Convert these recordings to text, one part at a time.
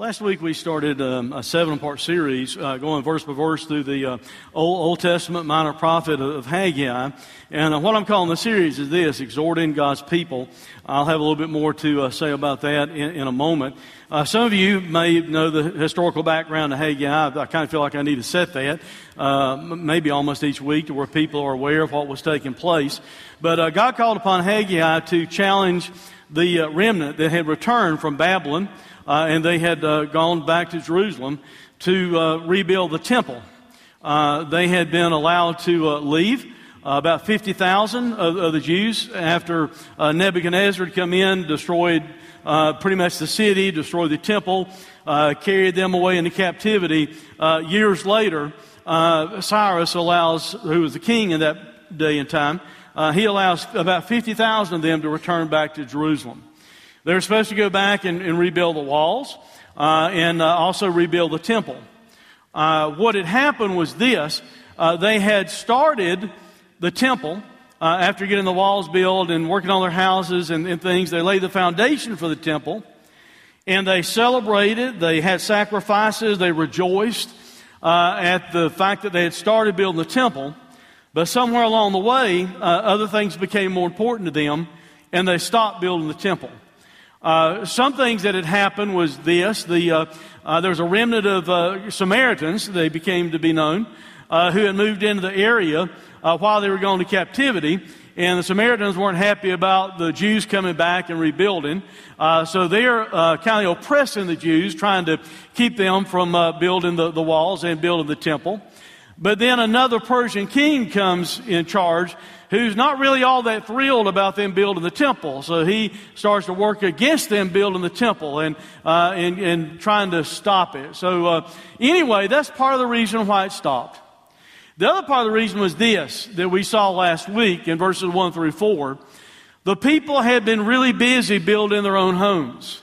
Last week we started um, a seven part series uh, going verse by verse through the uh, Old, Old, Testament minor prophet of, Haggai. And uh, what I'm calling the series is this Exhorting God's People. I'll have a little bit more to uh, say about that in, in a moment. Uh, some of you may know the historical background of Haggai. I kind of feel like I need to set that, uh, maybe almost each week to where people are aware of what was taking place. But God called upon Haggai to challenge the remnant that had returned from Babylon uh, and they had uh, gone back to Jerusalem to uh, rebuild the temple. Uh, they had been allowed to uh, leave. about 50,000 of, of, the Jews after Nebuchadnezzar had come in, destroyed pretty much the city, destroyed the temple, carried them away into captivity. years later, Cyrus allows, who was the king in that day and time, he allows about 50,000 of them to return back to Jerusalem. They were supposed to go back and, and rebuild the walls uh, and uh, also rebuild the temple. Uh, what had happened was this uh, they had started the temple uh, after getting the walls built and working on their houses and, and things. They laid the foundation for the temple and they celebrated, they had sacrifices, they rejoiced uh, at the fact that they had started building the temple. But somewhere along the way, other things became more important to them and they stopped building the temple. Uh, some things that had happened was this: the uh, uh, there was a remnant of uh, Samaritans, they became to be known, uh, who had moved into the area while they were going to captivity, and the Samaritans weren't happy about the Jews coming back and rebuilding, so they're kind of oppressing the Jews, trying to keep them from building the, the walls and building the temple. But then another Persian king comes in charge who's not really all that thrilled about them building the temple. So he starts to work against them building the temple and, uh, and, and trying to stop it. So uh, anyway, that's part of the reason why it stopped. The other part of the reason was this that we saw last week in verses 1 through 4. The people had been really busy building their own homes.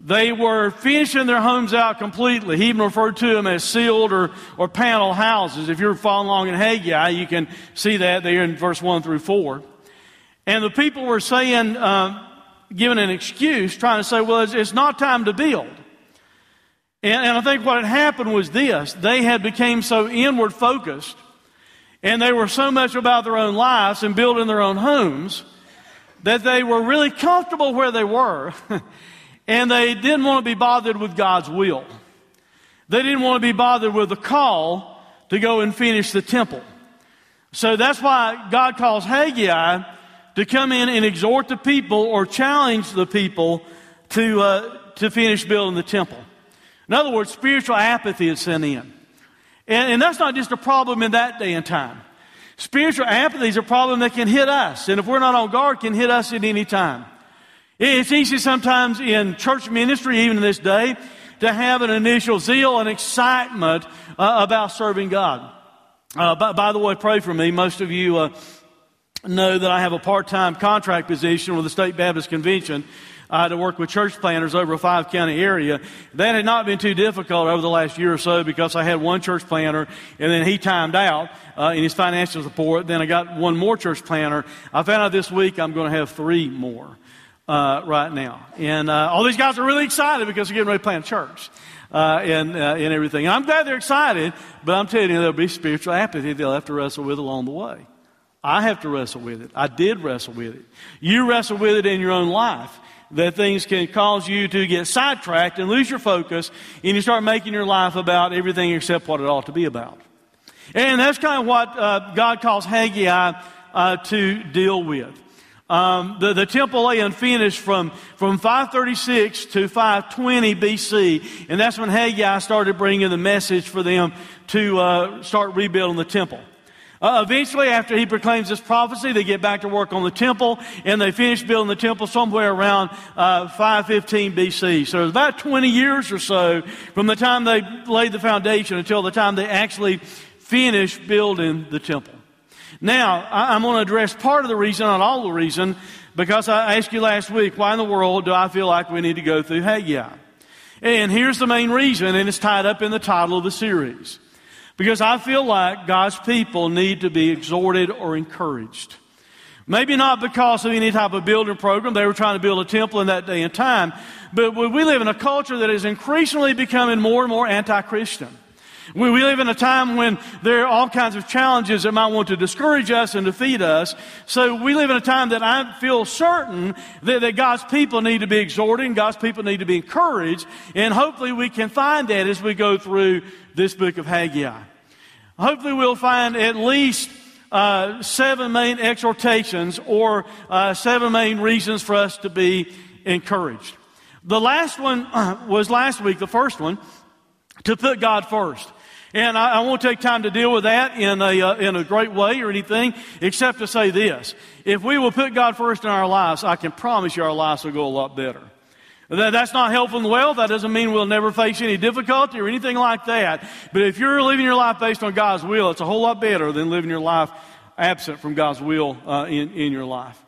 They were finishing their homes out completely. He even referred to them as ceiled or, or panel houses. If you're following along in Haggai, you can see that there in verse 1 through 4. And the people were saying, uh, giving an excuse, trying to say, well, it's, it's not time to build. And, and I think what had happened was this. They had become so inward focused and they were so much about their own lives and building their own homes that they were really comfortable where they were. And they didn't want to be bothered with God's will. They didn't want to be bothered with the call to go and finish the temple. So that's why God calls Haggai to come in and exhort the people or challenge the people to, uh, to finish building the temple. In other words, spiritual apathy is sent in. And, and that's not just a problem in that day and time. Spiritual apathy is a problem that can hit us. And if we're not on guard, can hit us at any time. It's easy sometimes in church ministry, even in this day, to have an initial zeal and excitement uh, about serving God. Uh, by, by, the way, pray for me. Most of you uh, know that I have a part-time contract position with the State Baptist Convention to work with church planters over a five county area. That had not been too difficult over the last year or so because I had one church planter and then he timed out uh, in his financial support. Then I got one more church planter. I found out this week I'm going to have three more uh, right now. And uh, all these guys are really excited because they're getting ready to plant church. Uh, and, uh, and everything. And I'm glad they're excited, but I'm telling you, there'll be spiritual apathy they'll have to wrestle with along the way. I have to wrestle with it. I did wrestle with it. You wrestle with it in your own life. That things can cause you to get sidetracked and lose your focus, and you start making your life about everything except what it ought to be about. And that's kind of what uh, God calls Haggai uh, to deal with. Um, the, the temple lay unfinished from, from 536 to 520 BC, and that's when Haggai started bringing the message for them to uh, start rebuilding the temple. Uh, eventually, after he proclaims this prophecy, they get back to work on the temple, and they finish building the temple somewhere around uh, 515 BC. So it's about 20 years or so from the time they laid the foundation until the time they actually finish building the temple. Now, I'm going to address part of the reason, not all the reason, because I asked you last week, why in the world do I feel like we need to go through Haggai? And here's the main reason, and it's tied up in the title of the series. Because I feel like God's people need to be exhorted or encouraged. Maybe not because of any type of building program. They were trying to build a temple in that day and time. But we live in a culture that is increasingly becoming more and more anti-Christian. We, we live in a time when there are all kinds of challenges that might want to discourage us and defeat us. So we live in a time that I feel certain that, that God's people need to be exhorted God's people need to be encouraged. And hopefully we can find that as we go through this book of Haggai. Hopefully we'll find at least uh, seven main exhortations or uh, seven main reasons for us to be encouraged. The last one was last week, the first one, to put God first. And I, I, won't take time to deal with that in a, uh, in a great way or anything, except to say this. If we will put God first in our lives, I can promise you our lives will go a lot better. That, that's not helpful in well. That doesn't mean we'll never face any difficulty or anything like that. But if you're living your life based on God's will, it's a whole lot better than living your life absent from God's will uh, in, in your life.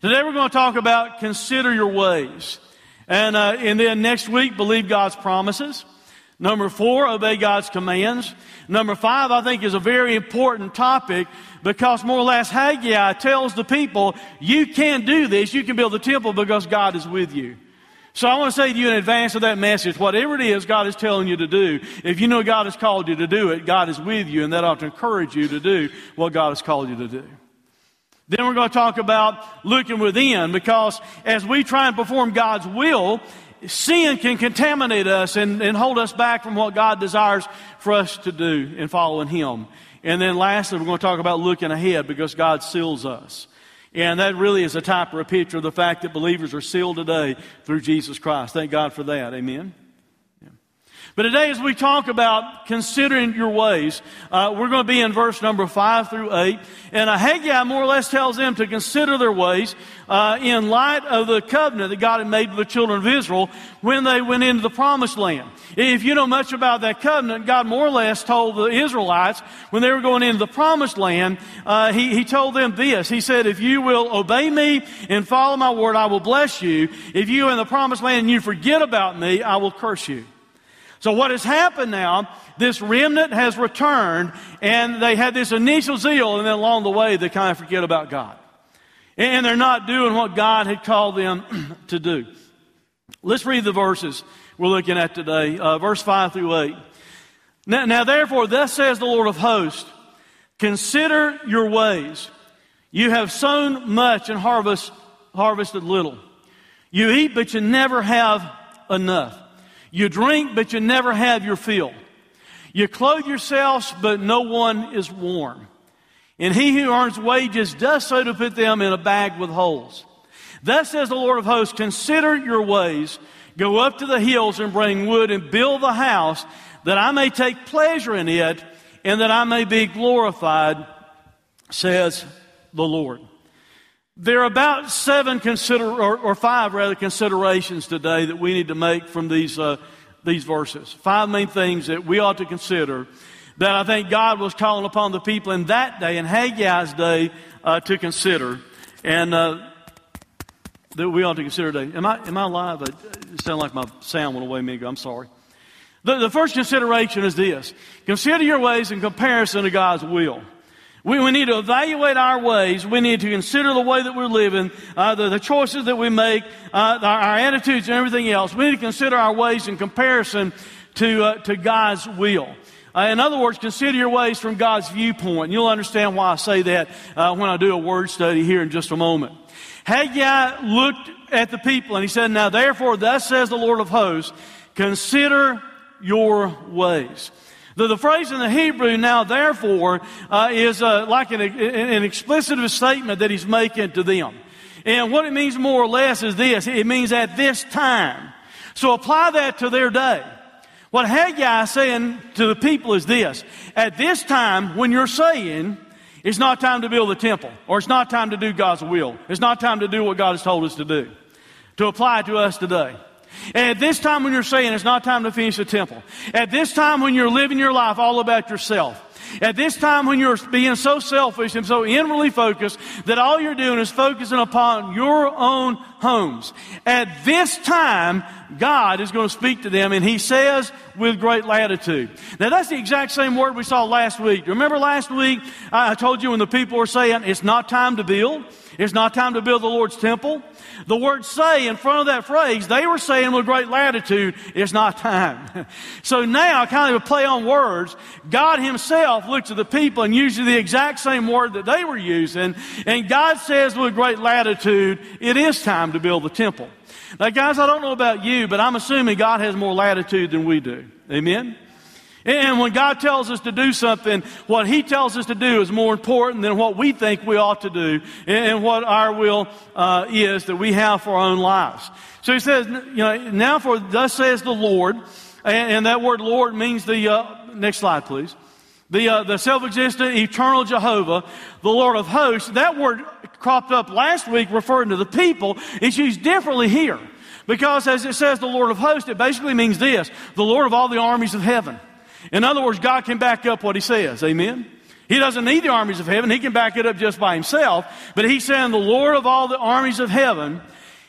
Today we're going to talk about consider your ways. And, uh, and then next week, believe God's promises. Number four, obey God's commands. Number five, I think is a very important topic because more or less Haggai tells the people, you can do this. You can build the temple because God is with you. So I want to say to you in advance of that message, whatever it is God is telling you to do, if you know God has called you to do it, God is with you, and that ought to encourage you to do what God has called you to do. Then we're going to talk about looking within because as we try and perform God's will, sin can contaminate us and, and hold us back from what God desires for us to do in following Him. And then lastly, we're going to talk about looking ahead because God seals us. And that really is a type or a picture of the fact that believers are sealed today through Jesus Christ. Thank God for that. Amen. But today, as we talk about considering your ways, uh, we're going to be in verse number five through eight. And Haggai more or less tells them to consider their ways uh, in light of the covenant that God had made with the children of Israel when they went into the promised land. If you know much about that covenant, God more or less told the Israelites when they were going into the promised land, uh, he, he told them this. He said, if you will obey me and follow my word, I will bless you. If you in the promised land and you forget about me, I will curse you. So what has happened now, this remnant has returned and they had this initial zeal and then along the way they kind of forget about God. And they're not doing what God had called them to do. Let's read the verses we're looking at today, uh, verse 5 through 8. Now, now, therefore, thus says the Lord of hosts, consider your ways. You have sown much and harvest, harvested little. You eat, but you never have enough. You drink, but you never have your fill. You clothe yourselves, but no one is warm. And he who earns wages does so to put them in a bag with holes. Thus says the Lord of hosts, consider your ways. Go up to the hills and bring wood and build the house that I may take pleasure in it and that I may be glorified, says the Lord. There are about seven consider, or, or, five rather, considerations today that we need to make from these, uh, these verses. Five main things that we ought to consider that I think God was calling upon the people in that day, in Haggai's day, uh, to consider. And uh, that we ought to consider today. Am I, am I live? It sounded like my sound went away a. I'm sorry. The, the first consideration is this consider your ways in comparison to God's will. We, we need to evaluate our ways. We need to consider the way that we're living, uh, the, the, choices that we make, uh, our, our, attitudes and everything else. We need to consider our ways in comparison to, uh, to God's will. Uh, in other words, consider your ways from God's viewpoint. You'll understand why I say that uh, when I do a word study here in just a moment. Haggai looked at the people and he said, Now therefore, thus says the Lord of hosts, consider your ways. The, the phrase in the Hebrew now, therefore, uh, is uh, like an, an explicit statement that he's making to them. And what it means more or less is this it means at this time. So apply that to their day. What Haggai is saying to the people is this at this time, when you're saying, it's not time to build the temple, or it's not time to do God's will, it's not time to do what God has told us to do, to apply to us today. At this time when you're saying it's not time to finish the temple, at this time when you're living your life all about yourself, At this time when you're being so selfish and so inwardly focused that all you're doing is focusing upon your own homes. At this time, God is going to speak to them and he says with great latitude. Now that's the exact same word we saw last week. Remember last week I told you when the people were saying it's not time to build? It's not time to build the Lord's temple. The word say in front of that phrase, they were saying with great latitude, it's not time. so now, kind of a play on words, God Himself looks at the people and uses the exact same word that they were using, and God says with great latitude, it is time to build the temple. Now guys, I don't know about you, but I'm assuming God has more latitude than we do. Amen? And when God tells us to do something, what He tells us to do is more important than what we think we ought to do and what our will uh, is that we have for our own lives. So He says, you know, now for thus says the Lord, and, and that word Lord means the, uh, next slide please. The, uh, the self-existent, eternal Jehovah, the Lord of hosts. That word cropped up last week referring to the people. It's used differently here. Because as it says the Lord of hosts, it basically means this, the Lord of all the armies of heaven. In other words, God can back up what he says. Amen? He doesn't need the armies of heaven. He can back it up just by himself. But he's saying the Lord of all the armies of heaven,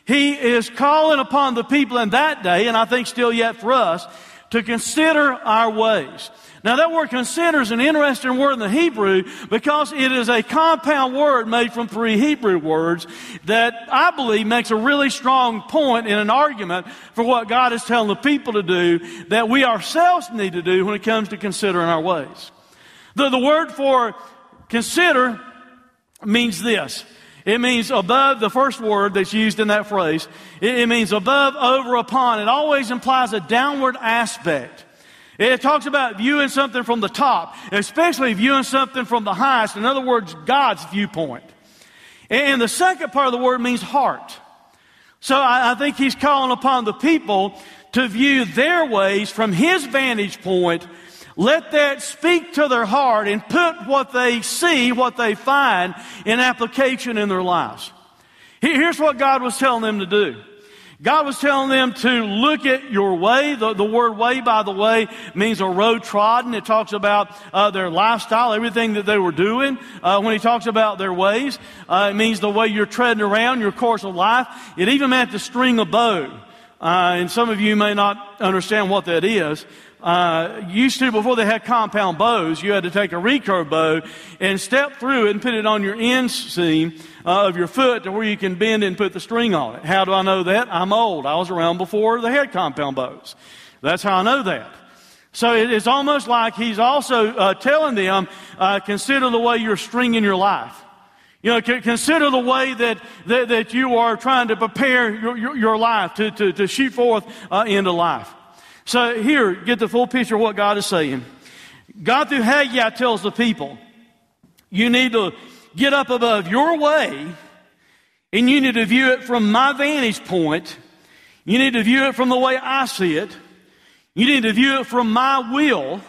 he is calling upon the people in that day, and I think still yet for us, to consider our ways. Now that word consider is an interesting word in the Hebrew because it is a compound word made from three Hebrew words that I believe makes a really strong point in an argument for what God is telling the people to do that we ourselves need to do when it comes to considering our ways. The, the word for consider means this. It means above, the first word that's used in that phrase. It, it means above, over, upon. It always implies a downward aspect. It talks about viewing something from the top, especially viewing something from the highest. In other words, God's viewpoint. And the second part of the word means heart. So I, think he's calling upon the people to view their ways from his vantage point. Let that speak to their heart and put what they see, what they find in application in their lives. Here's what God was telling them to do. God was telling them to look at your way. The, the word way, by the way, means a road trodden. It talks about uh, their lifestyle, everything that they were doing. Uh, when he talks about their ways, uh, it means the way you're treading around, your course of life. It even meant to string a bow. Uh, and some of you may not understand what that is. Uh, used to, before they had compound bows, you had to take a recurve bow and step through it and put it on your inseam uh, of your foot to where you can bend it and put the string on it. How do I know that? I'm old. I was around before they had compound bows. That's how I know that. So it's almost like he's also uh, telling them, uh, consider the way you're stringing your life. You know, consider the way that, that, that you are trying to prepare your, your, your life to, to, to shoot forth uh, into life. So here, get the full picture of what God is saying. God through Haggai tells the people, you need to get up above your way and you need to view it from my vantage point. You need to view it from the way I see it. You need to view it from my will.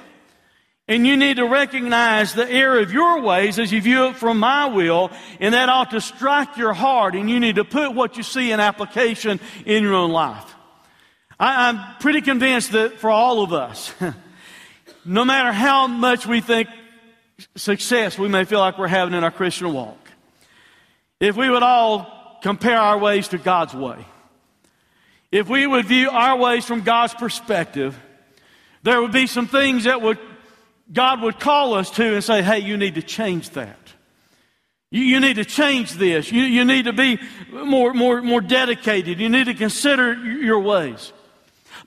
And you need to recognize the error of your ways as you view it from my will, and that ought to strike your heart, and you need to put what you see in application in your own life. I, am pretty convinced that for all of us, no matter how much we think success we may feel like we're having in our Christian walk, if we would all compare our ways to God's way, if we would view our ways from God's perspective, there would be some things that would God would call us to and say, hey, you need to change that. You, you need to change this. You, you need to be more, more, more dedicated. You need to consider your ways.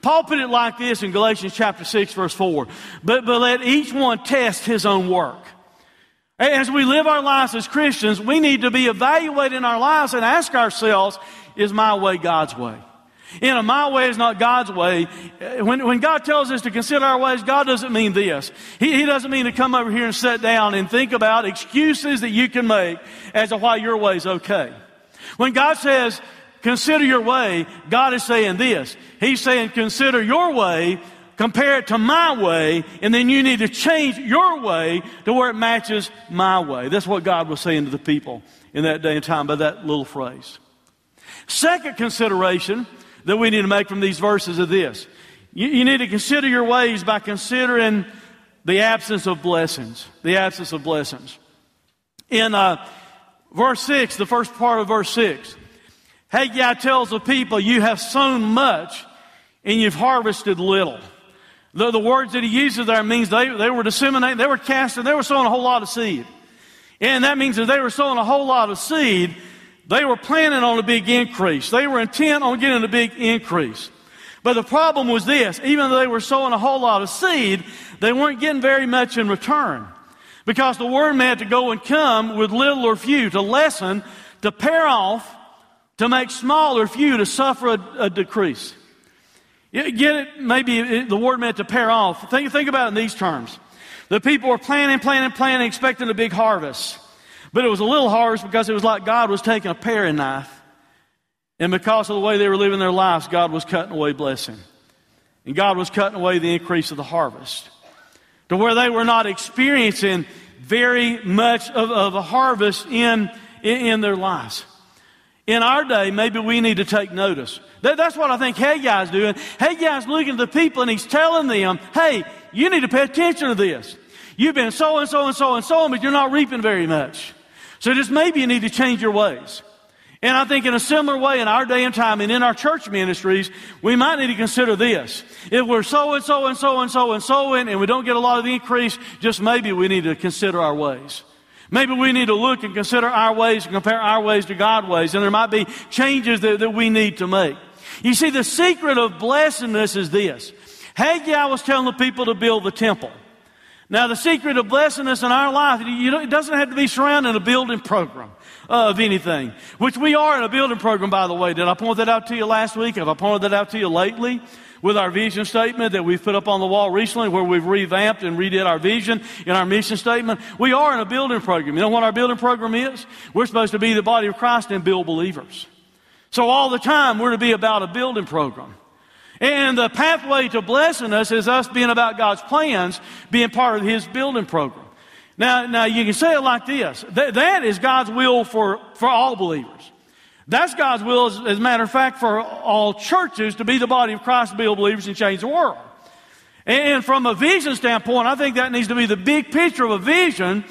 Paul put it like this in Galatians chapter 6 verse 4. But, but let each one test his own work. As we live our lives as Christians, we need to be evaluating our lives and ask ourselves, is my way God's way? You know, my way is not God's way. When, when God tells us to consider our ways, God doesn't mean this. He, he doesn't mean to come over here and sit down and think about excuses that you can make as to why your way is okay. When God says, consider your way, God is saying this. He's saying, consider your way, compare it to my way, and then you need to change your way to where it matches my way. That's what God was saying to the people in that day and time by that little phrase. Second consideration that we need to make from these verses of this. You, you need to consider your ways by considering the absence of blessings. The absence of blessings. In uh, verse 6, the first part of verse 6, Haggai tells the people, You have sown much and you've harvested little. The, the words that he uses there means they, they were disseminating, they were casting, they were sowing a whole lot of seed. And that means that they were sowing a whole lot of seed. They were planning on a big increase. They were intent on getting a big increase. But the problem was this even though they were sowing a whole lot of seed, they weren't getting very much in return. Because the word meant to go and come with little or few, to lessen, to pare off, to make small or few, to suffer a, a decrease. Get it? Maybe the word meant to pare off. Think, think about it in these terms. The people were planning, planning, planning, expecting a big harvest. But it was a little harsh because it was like God was taking a paring knife. And because of the way they were living their lives, God was cutting away blessing. And God was cutting away the increase of the harvest. To where they were not experiencing very much of, of a harvest in, in, in their lives. In our day, maybe we need to take notice. That, that's what I think Haggai's doing. Haggai's looking at the people and he's telling them, hey, you need to pay attention to this. You've been so and so and so and so, but you're not reaping very much. So just maybe you need to change your ways. And I think in a similar way in our day and time and in our church ministries, we might need to consider this. If we're so and so and so and so and so and, and we don't get a lot of the increase, just maybe we need to consider our ways. Maybe we need to look and consider our ways and compare our ways to God's ways. And there might be changes that, that we need to make. You see, the secret of blessedness is this. Haggai was telling the people to build the temple. Now, the secret of blessedness in our life, it doesn't have to be surrounding a building program of anything, which we are in a building program, by the way. Did I point that out to you last week? Have I pointed that out to you lately? With our vision statement that we've put up on the wall recently, where we've revamped and redid our vision in our mission statement. We are in a building program. You know what our building program is? We're supposed to be the body of Christ and build believers. So all the time, we're to be about a building program. And the pathway to blessing us is us being about God's plans, being part of His building program. Now, now you can say it like this. That, that is God's will for, for all believers. That's God's will, as, as, a matter of fact, for all churches to be the body of Christ, build believers, and change the world. And from a vision standpoint, I think that needs to be the big picture of a vision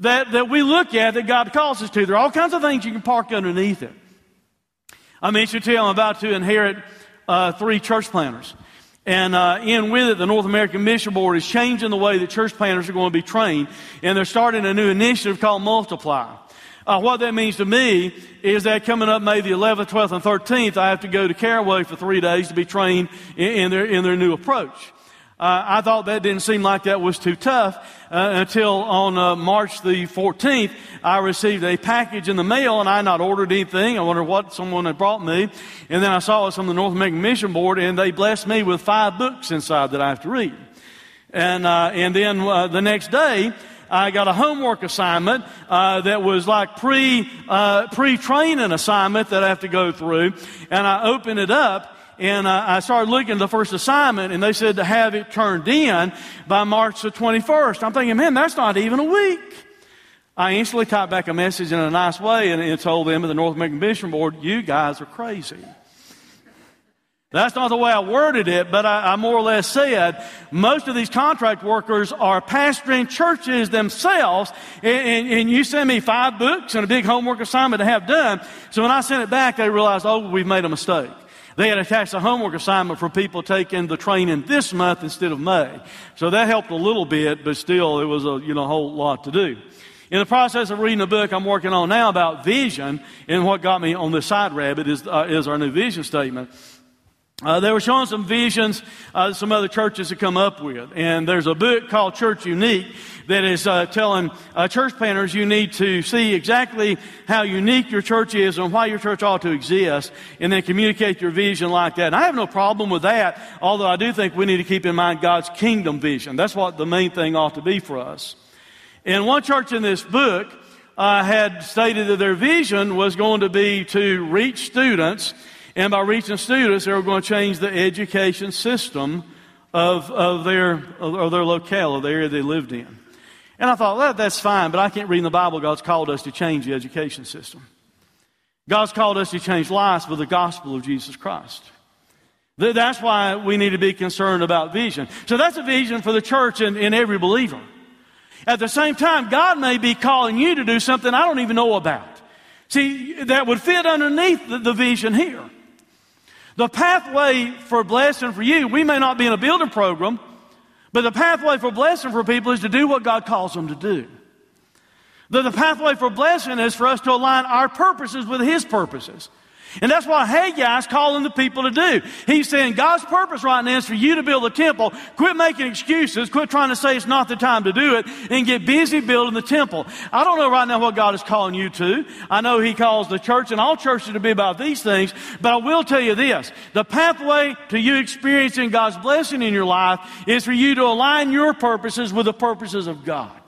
that, that we look at that God calls us to. There are all kinds of things you can park underneath it. I mentioned to you I'm about to inherit uh, three church planters. And uh, in with it, the North American Mission Board is changing the way that church planters are going to be trained. And they're starting a new initiative called Multiply. Uh, what that means to me is that coming up May the 11th, 12th, and 13th, I have to go to Caraway for three days to be trained in, in their, in their new approach. Uh, I thought that didn't seem like that was too tough uh, until on uh, March the 14th, I received a package in the mail and I had not ordered anything. I wondered what someone had brought me. And then I saw it from the North American Mission Board and they blessed me with five books inside that I have to read. And, uh, and then uh, the next day, I got a homework assignment uh, that was like pre uh, pre training assignment that I have to go through, and I opened it up, and uh, I started looking at the first assignment, and they said to have it turned in by March the 21st. I'm thinking, man, that's not even a week. I instantly typed back a message in a nice way and, told them at the North American Mission Board, you guys are crazy. That's not the way I worded it, but I, I, more or less said most of these contract workers are pastoring churches themselves, and, and, and, you send me five books and a big homework assignment to have done. So when I sent it back, they realized, oh, we've made a mistake. They had attached a homework assignment for people taking the training this month instead of May. So that helped a little bit, but still it was a, you know, whole lot to do. In the process of reading a book I'm working on now about vision, and what got me on this side rabbit is, uh, is our new vision statement. Uh, they were showing some visions uh, some other churches have come up with. And there's a book called Church Unique that is uh, telling uh, church planters you need to see exactly how unique your church is and why your church ought to exist, and then communicate your vision like that. And I have no problem with that, although I do think we need to keep in mind God's kingdom vision. That's what the main thing ought to be for us. And one church in this book uh, had stated that their vision was going to be to reach students and by reaching students, they were going to change the education system of, of, their, of their locale, of the area they lived in. And I thought, well, that's fine, but I can't read in the Bible God's called us to change the education system. God's called us to change lives with the gospel of Jesus Christ. That's why we need to be concerned about vision. So that's a vision for the church and, and every believer. At the same time, God may be calling you to do something I don't even know about. See, that would fit underneath the, the vision here. The pathway for blessing for you, we may not be in a building program, but the pathway for blessing for people is to do what God calls them to do. The, the pathway for blessing is for us to align our purposes with His purposes. And that's what Haggai is calling the people to do. He's saying God's purpose right now is for you to build the temple. Quit making excuses. Quit trying to say it's not the time to do it and get busy building the temple. I don't know right now what God is calling you to. I know He calls the church and all churches to be about these things, but I will tell you this. The pathway to you experiencing God's blessing in your life is for you to align your purposes with the purposes of God.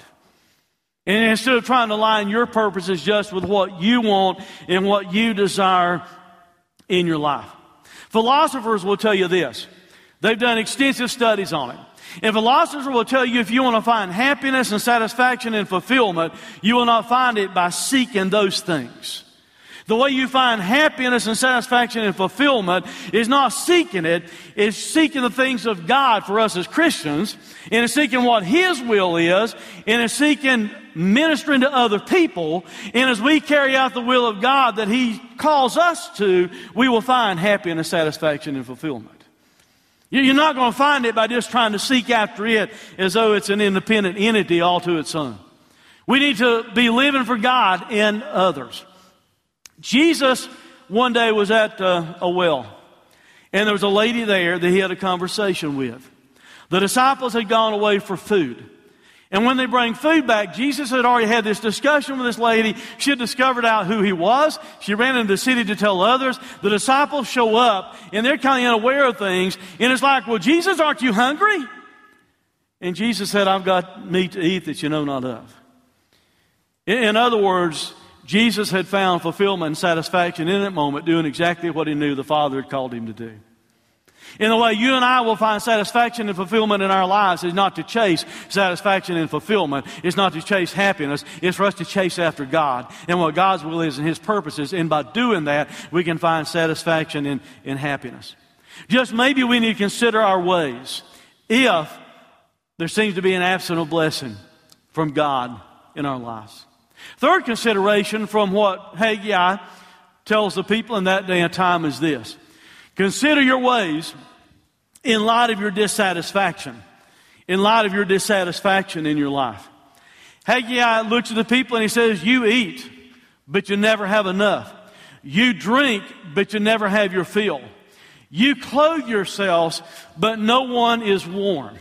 And instead of trying to align your purposes just with what you want and what you desire in your life. Philosophers will tell you this. They've done extensive studies on it. And philosophers will tell you if you want to find happiness and satisfaction and fulfillment, you will not find it by seeking those things. The way you find happiness and satisfaction and fulfillment is not seeking it, it's seeking the things of God for us as Christians, and it's seeking what His will is, and it's seeking ministering to other people. And as we carry out the will of God that He calls us to, we will find happiness, satisfaction, and fulfillment. You're not going to find it by just trying to seek after it as though it's an independent entity all to its own. We need to be living for God and others. Jesus one day was at uh, a well, and there was a lady there that he had a conversation with. The disciples had gone away for food. And when they bring food back, Jesus had already had this discussion with this lady. She had discovered out who he was. She ran into the city to tell others. The disciples show up, and they're kind of unaware of things. And it's like, well, Jesus, aren't you hungry? And Jesus said, I've got meat to eat that you know not of. In other words, Jesus had found fulfillment and satisfaction in that moment doing exactly what he knew the Father had called him to do. In the way you and I will find satisfaction and fulfillment in our lives is not to chase satisfaction and fulfillment. It's not to chase happiness. It's for us to chase after God and what God's will is and His purposes. And by doing that, we can find satisfaction in, in happiness. Just maybe we need to consider our ways if there seems to be an absence of blessing from God in our lives. Third consideration from what Haggai tells the people in that day and time is this Consider your ways in light of your dissatisfaction, in light of your dissatisfaction in your life. Haggai looks at the people and he says, You eat, but you never have enough. You drink, but you never have your fill. You clothe yourselves, but no one is warm.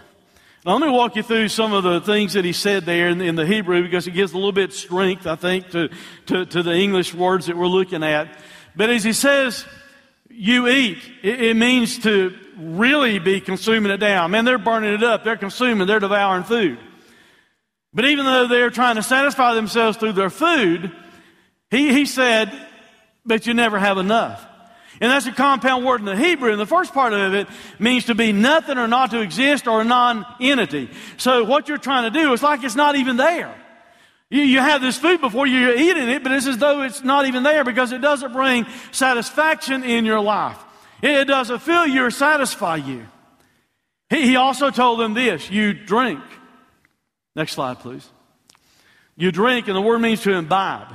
Now, let me walk you through some of the things that he said there in, in the Hebrew because it gives a little bit of strength, I think, to, to, to, the English words that we're looking at. But as he says, you eat, it, it means to really be consuming it down. Man, they're burning it up. They're consuming, they're devouring food. But even though they're trying to satisfy themselves through their food, he, he said, but you never have enough. And that's a compound word in the Hebrew. And the first part of it means to be nothing or not to exist or a non-entity. So what you're trying to do is like it's not even there. You, you have this food before you're eating it, but it's as though it's not even there because it doesn't bring satisfaction in your life. It doesn't fill you or satisfy you. He, he also told them this, you drink. Next slide, please. You drink, and the word means to imbibe.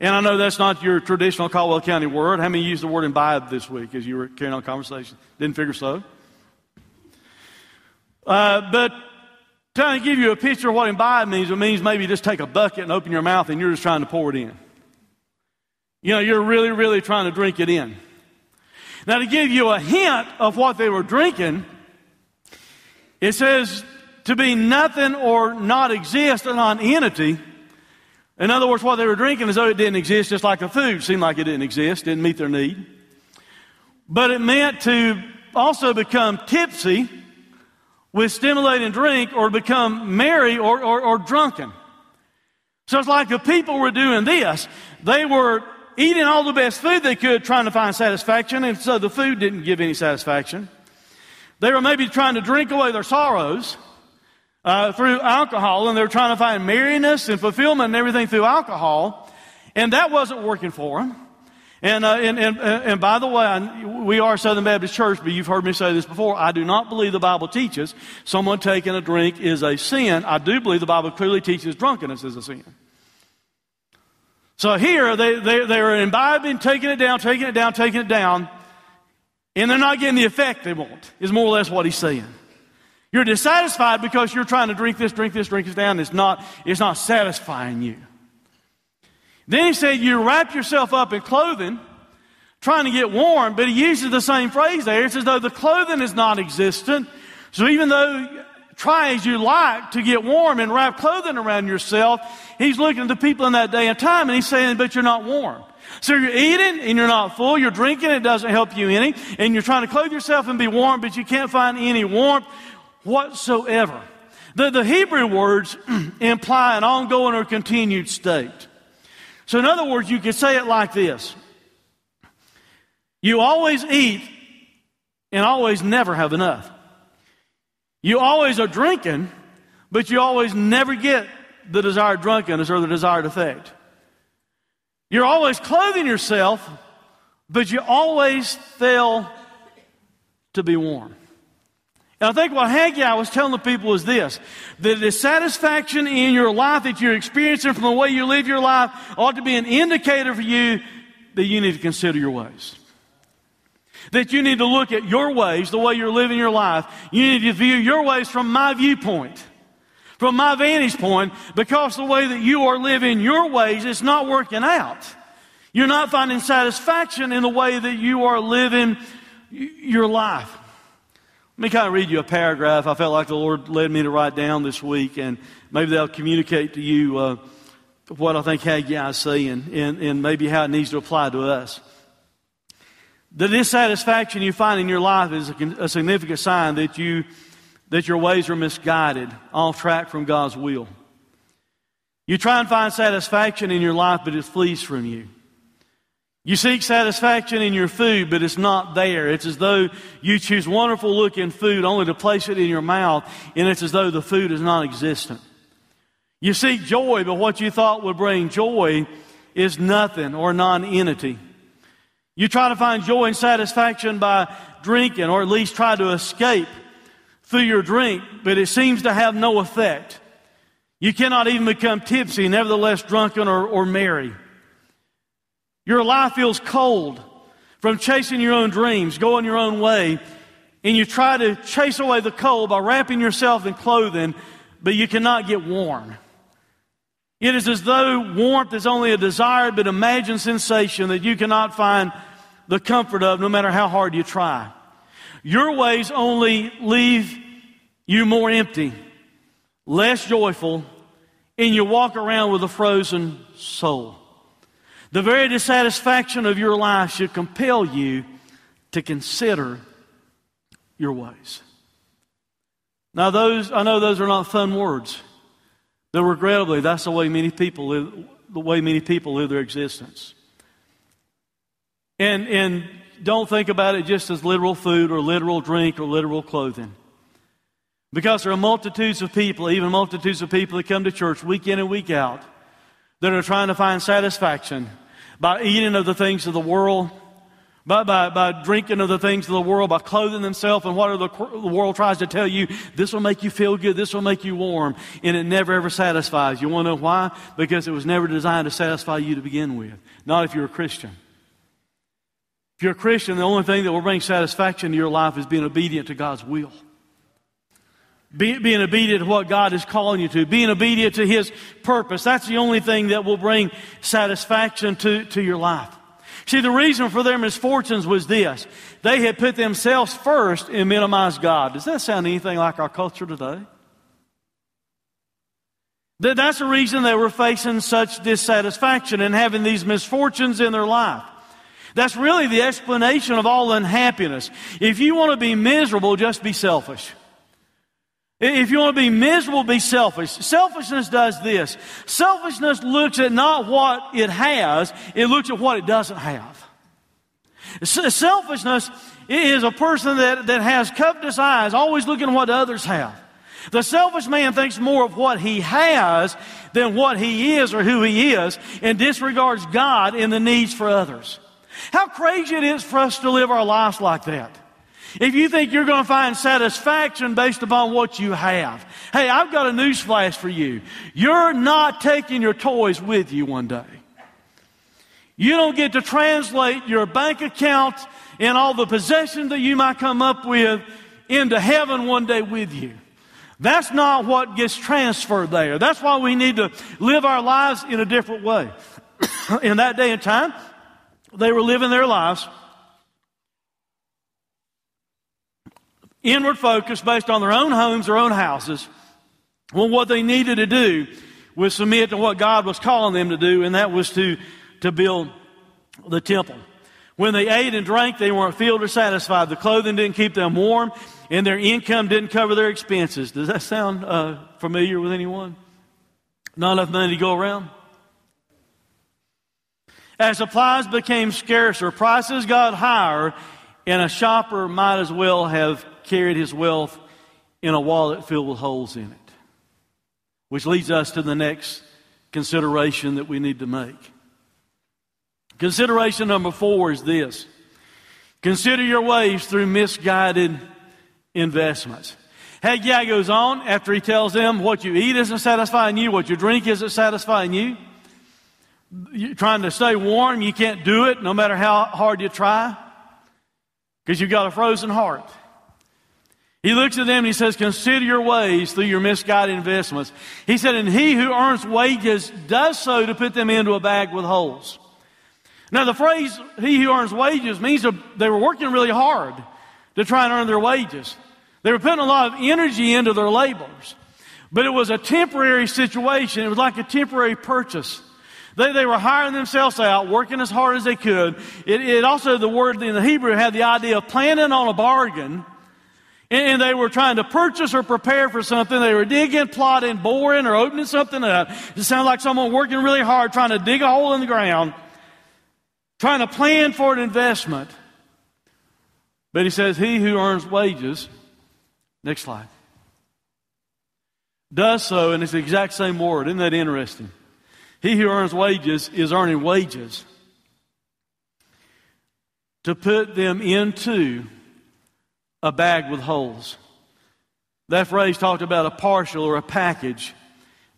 And I know that's not your traditional Caldwell County word. How many used the word imbibe this week as you were carrying on conversation? Didn't figure so. Uh, but trying to give you a picture of what imbibe means, it means maybe just take a bucket and open your mouth and you're just trying to pour it in. You know, you're really, really trying to drink it in. Now, to give you a hint of what they were drinking, it says to be nothing or not exist, a non-entity in other words, what they were drinking as though it didn't exist, just like the food seemed like it didn't exist, didn't meet their need. But it meant to also become tipsy with stimulating drink or become merry or, or, or drunken. So it's like the people were doing this. They were eating all the best food they could, trying to find satisfaction, and so the food didn't give any satisfaction. They were maybe trying to drink away their sorrows uh, through alcohol, and they were trying to find merriness and fulfillment and everything through alcohol, and that wasn't working for them. And, uh, and, and, and by the way, I, we are Southern Baptist Church, but you've heard me say this before. I do not believe the Bible teaches someone taking a drink is a sin. I do believe the Bible clearly teaches drunkenness is a sin. So here, they, they, they're imbibing, taking it down, taking it down, taking it down, and they're not getting the effect they want, is more or less what he's saying. You're dissatisfied because you're trying to drink this, drink this, drink this down. It's not, it's not satisfying you. Then he said, You wrap yourself up in clothing, trying to get warm, but he uses the same phrase there. It's as though the clothing is non existent. So even though try as you like to get warm and wrap clothing around yourself, he's looking at the people in that day and time and he's saying, But you're not warm. So you're eating and you're not full, you're drinking, it doesn't help you any, and you're trying to clothe yourself and be warm, but you can't find any warmth whatsoever. The, the Hebrew words imply an ongoing or continued state. So, in other words, you could say it like this You always eat and always never have enough. You always are drinking, but you always never get the desired drunkenness or the desired effect. You're always clothing yourself, but you always fail to be warm. And I think what Haggai was telling the people is this the dissatisfaction in your life that you're experiencing from the way you live your life ought to be an indicator for you that you need to consider your ways. That you need to look at your ways, the way you're living your life. You need to view your ways from my viewpoint, from my vantage point, because the way that you are living your ways is not working out. You're not finding satisfaction in the way that you are living your life. Let me kind of read you a paragraph I felt like the Lord led me to write down this week, and maybe they'll communicate to you uh, what I think Haggai is saying and, and maybe how it needs to apply to us. The dissatisfaction you find in your life is a, a significant sign that, you, that your ways are misguided, off track from God's will. You try and find satisfaction in your life, but it flees from you. You seek satisfaction in your food, but it's not there. It's as though you choose wonderful looking food only to place it in your mouth, and it's as though the food is non existent. You seek joy, but what you thought would bring joy is nothing or non entity. You try to find joy and satisfaction by drinking, or at least try to escape through your drink, but it seems to have no effect. You cannot even become tipsy, nevertheless drunken or, or merry. Your life feels cold from chasing your own dreams, going your own way, and you try to chase away the cold by wrapping yourself in clothing, but you cannot get warm. It is as though warmth is only a desired but imagined sensation that you cannot find the comfort of no matter how hard you try. Your ways only leave you more empty, less joyful, and you walk around with a frozen soul. The very dissatisfaction of your life should compel you to consider your ways. Now, those, I know those are not fun words, but regrettably, that's the way many people live, the way many people live their existence. And, and don't think about it just as literal food or literal drink or literal clothing. Because there are multitudes of people, even multitudes of people that come to church week in and week out, that are trying to find satisfaction by eating of the things of the world, by, by, by drinking of the things of the world, by clothing themselves and whatever the, the world tries to tell you, this will make you feel good, this will make you warm, and it never ever satisfies. You want to know why? Because it was never designed to satisfy you to begin with. Not if you're a Christian. If you're a Christian, the only thing that will bring satisfaction to your life is being obedient to God's will. Be, being obedient to what God is calling you to, being obedient to His purpose. That's the only thing that will bring satisfaction to, to your life. See, the reason for their misfortunes was this. They had put themselves first and minimized God. Does that sound anything like our culture today? That's the reason they were facing such dissatisfaction and having these misfortunes in their life. That's really the explanation of all unhappiness. If you want to be miserable, just be selfish. If you want to be miserable, be selfish. Selfishness does this. Selfishness looks at not what it has, it looks at what it doesn't have. Selfishness is a person that, that has covetous eyes, always looking at what others have. The selfish man thinks more of what he has than what he is or who he is and disregards God and the needs for others. How crazy it is for us to live our lives like that. If you think you're going to find satisfaction based upon what you have, hey, I've got a news flash for you. You're not taking your toys with you one day. You don't get to translate your bank account and all the possessions that you might come up with into heaven one day with you. That's not what gets transferred there. That's why we need to live our lives in a different way. in that day and time, they were living their lives inward focus based on their own homes, their own houses. Well, what they needed to do was submit to what God was calling them to do, and that was to, to build the temple. When they ate and drank, they weren't filled or satisfied. The clothing didn't keep them warm, and their income didn't cover their expenses. Does that sound uh, familiar with anyone? Not enough money to go around? As supplies became scarcer, prices got higher, and a shopper might as well have carried his wealth in a wallet filled with holes in it. Which leads us to the next consideration that we need to make. Consideration number four is this consider your ways through misguided investments. Haggai goes on after he tells them what you eat isn't satisfying you, what you drink isn't satisfying you. You're trying to stay warm, you can't do it no matter how hard you try because you've got a frozen heart. He looks at them and he says, Consider your ways through your misguided investments. He said, And he who earns wages does so to put them into a bag with holes. Now, the phrase, he who earns wages, means they were working really hard to try and earn their wages. They were putting a lot of energy into their labors. But it was a temporary situation. It was like a temporary purchase. They, they were hiring themselves out, working as hard as they could. It, it also, the word in the Hebrew had the idea of planning on a bargain and they were trying to purchase or prepare for something. They were digging, plotting, boring, or opening something up. It sounded like someone working really hard, trying to dig a hole in the ground, trying to plan for an investment. But he says, He who earns wages, next slide, does so, and it's the exact same word. Isn't that interesting? He who earns wages is earning wages to put them into a bag with holes. That phrase talked about a partial or a package.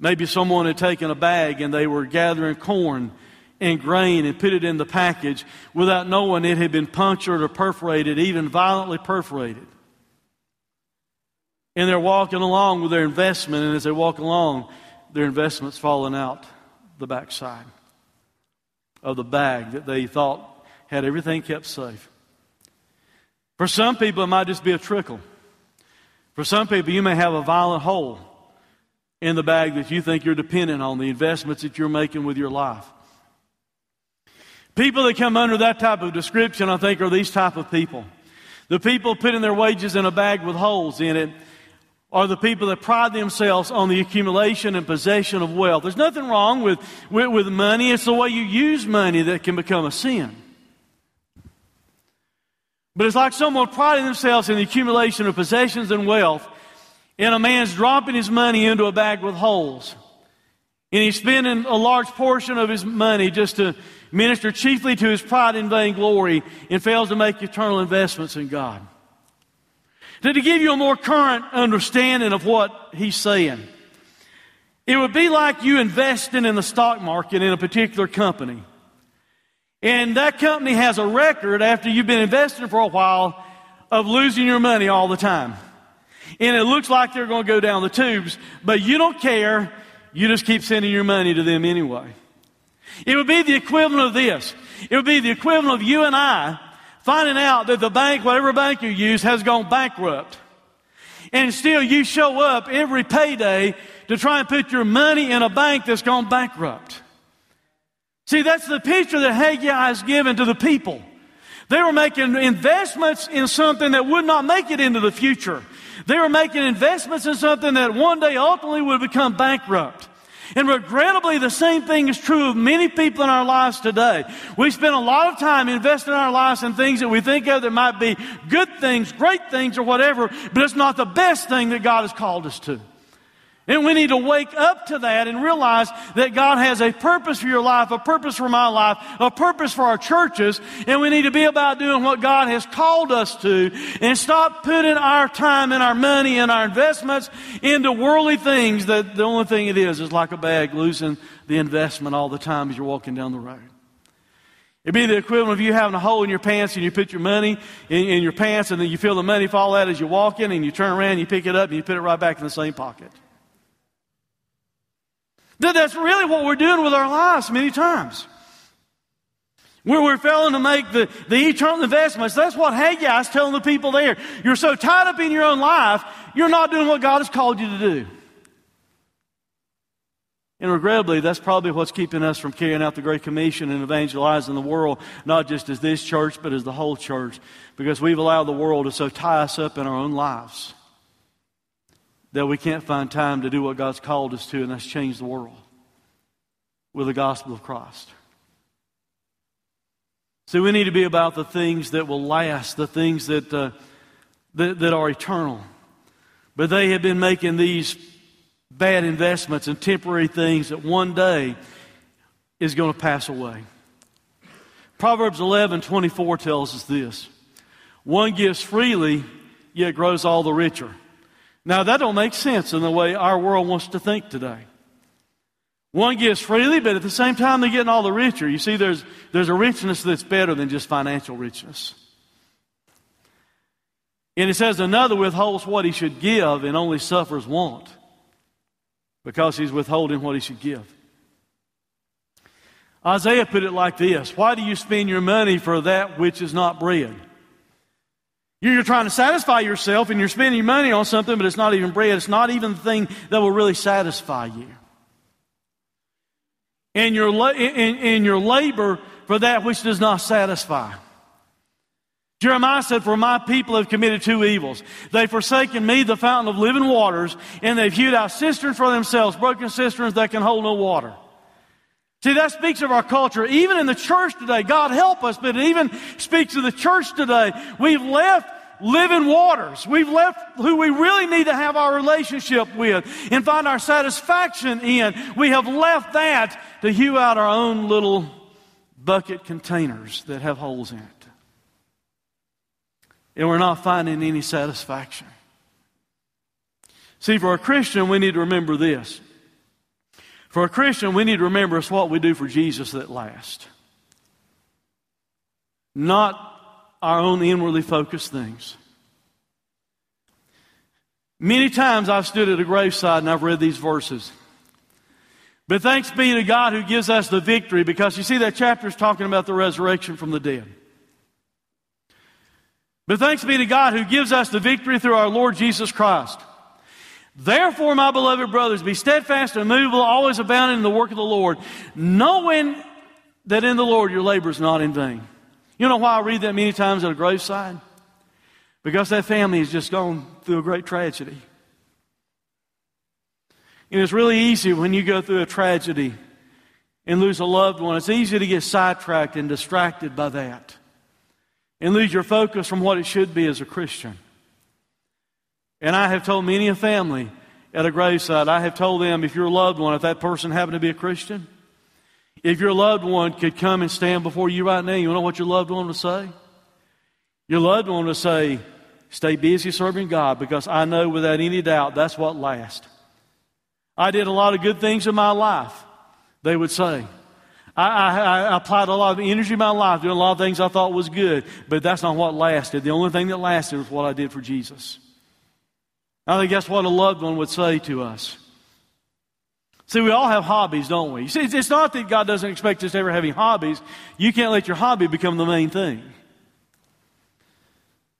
Maybe someone had taken a bag and they were gathering corn and grain and put it in the package without knowing it had been punctured or perforated, even violently perforated. And they're walking along with their investment, and as they walk along, their investment's falling out the backside of the bag that they thought had everything kept safe. For some people, it might just be a trickle. For some people, you may have a violent hole in the bag that you think you're dependent on, the investments that you're making with your life. People that come under that type of description, I think, are these type of people. The people putting their wages in a bag with holes in it are the people that pride themselves on the accumulation and possession of wealth. There's nothing wrong with, with, with money. It's the way you use money that can become a sin. But it's like someone priding themselves in the accumulation of possessions and wealth, and a man's dropping his money into a bag with holes. And he's spending a large portion of his money just to minister chiefly to his pride and vainglory and fails to make eternal investments in God. To, to give you a more current understanding of what he's saying, it would be like you investing in the stock market in a particular company. And that company has a record after you've been investing for a while of losing your money all the time. And it looks like they're going to go down the tubes, but you don't care. You just keep sending your money to them anyway. It would be the equivalent of this. It would be the equivalent of you and I finding out that the bank, whatever bank you use, has gone bankrupt. And still you show up every payday to try and put your money in a bank that's gone bankrupt. See, that's the picture that Haggai has given to the people. They were making investments in something that would not make it into the future. They were making investments in something that one day ultimately would become bankrupt. And regrettably, the same thing is true of many people in our lives today. We spend a lot of time investing our lives in things that we think of that might be good things, great things, or whatever, but it's not the best thing that God has called us to. And we need to wake up to that and realize that God has a purpose for your life, a purpose for my life, a purpose for our churches, and we need to be about doing what God has called us to and stop putting our time and our money and our investments into worldly things that the only thing it is is like a bag losing the investment all the time as you're walking down the road. It'd be the equivalent of you having a hole in your pants and you put your money in, in your pants and then you feel the money fall out as you walk in and you turn around and you pick it up and you put it right back in the same pocket. That's really what we're doing with our lives many times. Where we're failing to make the, the eternal investments. That's what Haggai is telling the people there. You're so tied up in your own life, you're not doing what God has called you to do. And regrettably, that's probably what's keeping us from carrying out the Great Commission and evangelizing the world, not just as this church, but as the whole church, because we've allowed the world to so tie us up in our own lives that we can't find time to do what God's called us to, and that's change the world with the gospel of Christ. So we need to be about the things that will last, the things that, uh, that, that are eternal. But they have been making these bad investments and temporary things that one day is going to pass away. Proverbs 11 24 tells us this One gives freely, yet grows all the richer. Now, that don't make sense in the way our world wants to think today. One gives freely, but at the same time, they're getting all the richer. You see, there's, there's a richness that's better than just financial richness. And it says, another withholds what he should give and only suffers want because he's withholding what he should give. Isaiah put it like this Why do you spend your money for that which is not bread? You're trying to satisfy yourself and you're spending money on something, but it's not even bread. It's not even the thing that will really satisfy you. And your, in, in your labor for that which does not satisfy. Jeremiah said, For my people have committed two evils. They've forsaken me, the fountain of living waters, and they've hewed out cisterns for themselves, broken cisterns that can hold no water. See, that speaks of our culture. Even in the church today, God help us, but it even speaks of the church today. We've left living waters. We've left who we really need to have our relationship with and find our satisfaction in. We have left that to hew out our own little bucket containers that have holes in it. And we're not finding any satisfaction. See, for a Christian, we need to remember this. For a Christian, we need to remember it's what we do for Jesus that lasts. Not our own inwardly focused things. Many times I've stood at a graveside and I've read these verses. But thanks be to God who gives us the victory because you see that chapter is talking about the resurrection from the dead. But thanks be to God who gives us the victory through our Lord Jesus Christ. Therefore, my beloved brothers, be steadfast and immovable, always abounding in the work of the Lord, knowing that in the Lord your labor is not in vain. You know why I read that many times at a graveside? Because that family has just gone through a great tragedy. And it's really easy when you go through a tragedy and lose a loved one, it's easy to get sidetracked and distracted by that and lose your focus from what it should be as a Christian. And I have told many a family at a graveside, I have told them if your loved one, if that person happened to be a Christian, if your loved one could come and stand before you right now, you know what your loved one would say? Your loved one would say, Stay busy serving God because I know without any doubt that's what lasts. I did a lot of good things in my life, they would say. I, I, I, applied a lot of energy in my life doing a lot of things I thought was good, but that's not what lasted. The only thing that lasted was what I did for Jesus. I think that's what a loved one would say to us. See, we all have hobbies, don't we? See, it's not that God doesn't expect us ever having hobbies. You can't let your hobby become the main thing.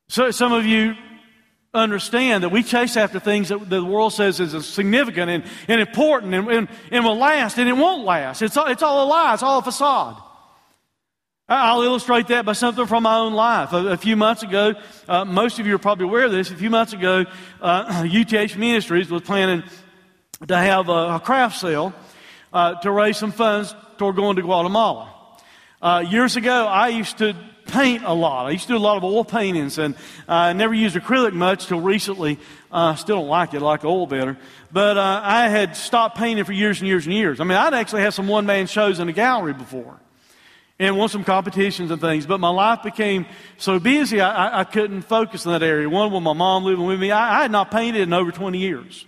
So some of you understand that we chase after things that the world says is significant and, and important and, and, and will last, and it won't last. It's all, it's all a lie. It's all a facade. I'll illustrate that by something from my own life. A, a few months ago, uh, most of you are probably aware of this. A few months ago, uh, Youth Ministries was planning to have a, a craft sale uh, to raise some funds toward going to Guatemala. Uh, years ago, I used to paint a lot. I used to do a lot of oil paintings, and I never used acrylic much till recently. I uh, still don't like it, I like oil better. But uh, I had stopped painting for years and years and years. I mean, I'd actually had some one man shows in a gallery before and won some competitions and things. But my life became so busy, I, I, couldn't focus in that area. One with my mom living with me, I, I, had not painted in over 20 years.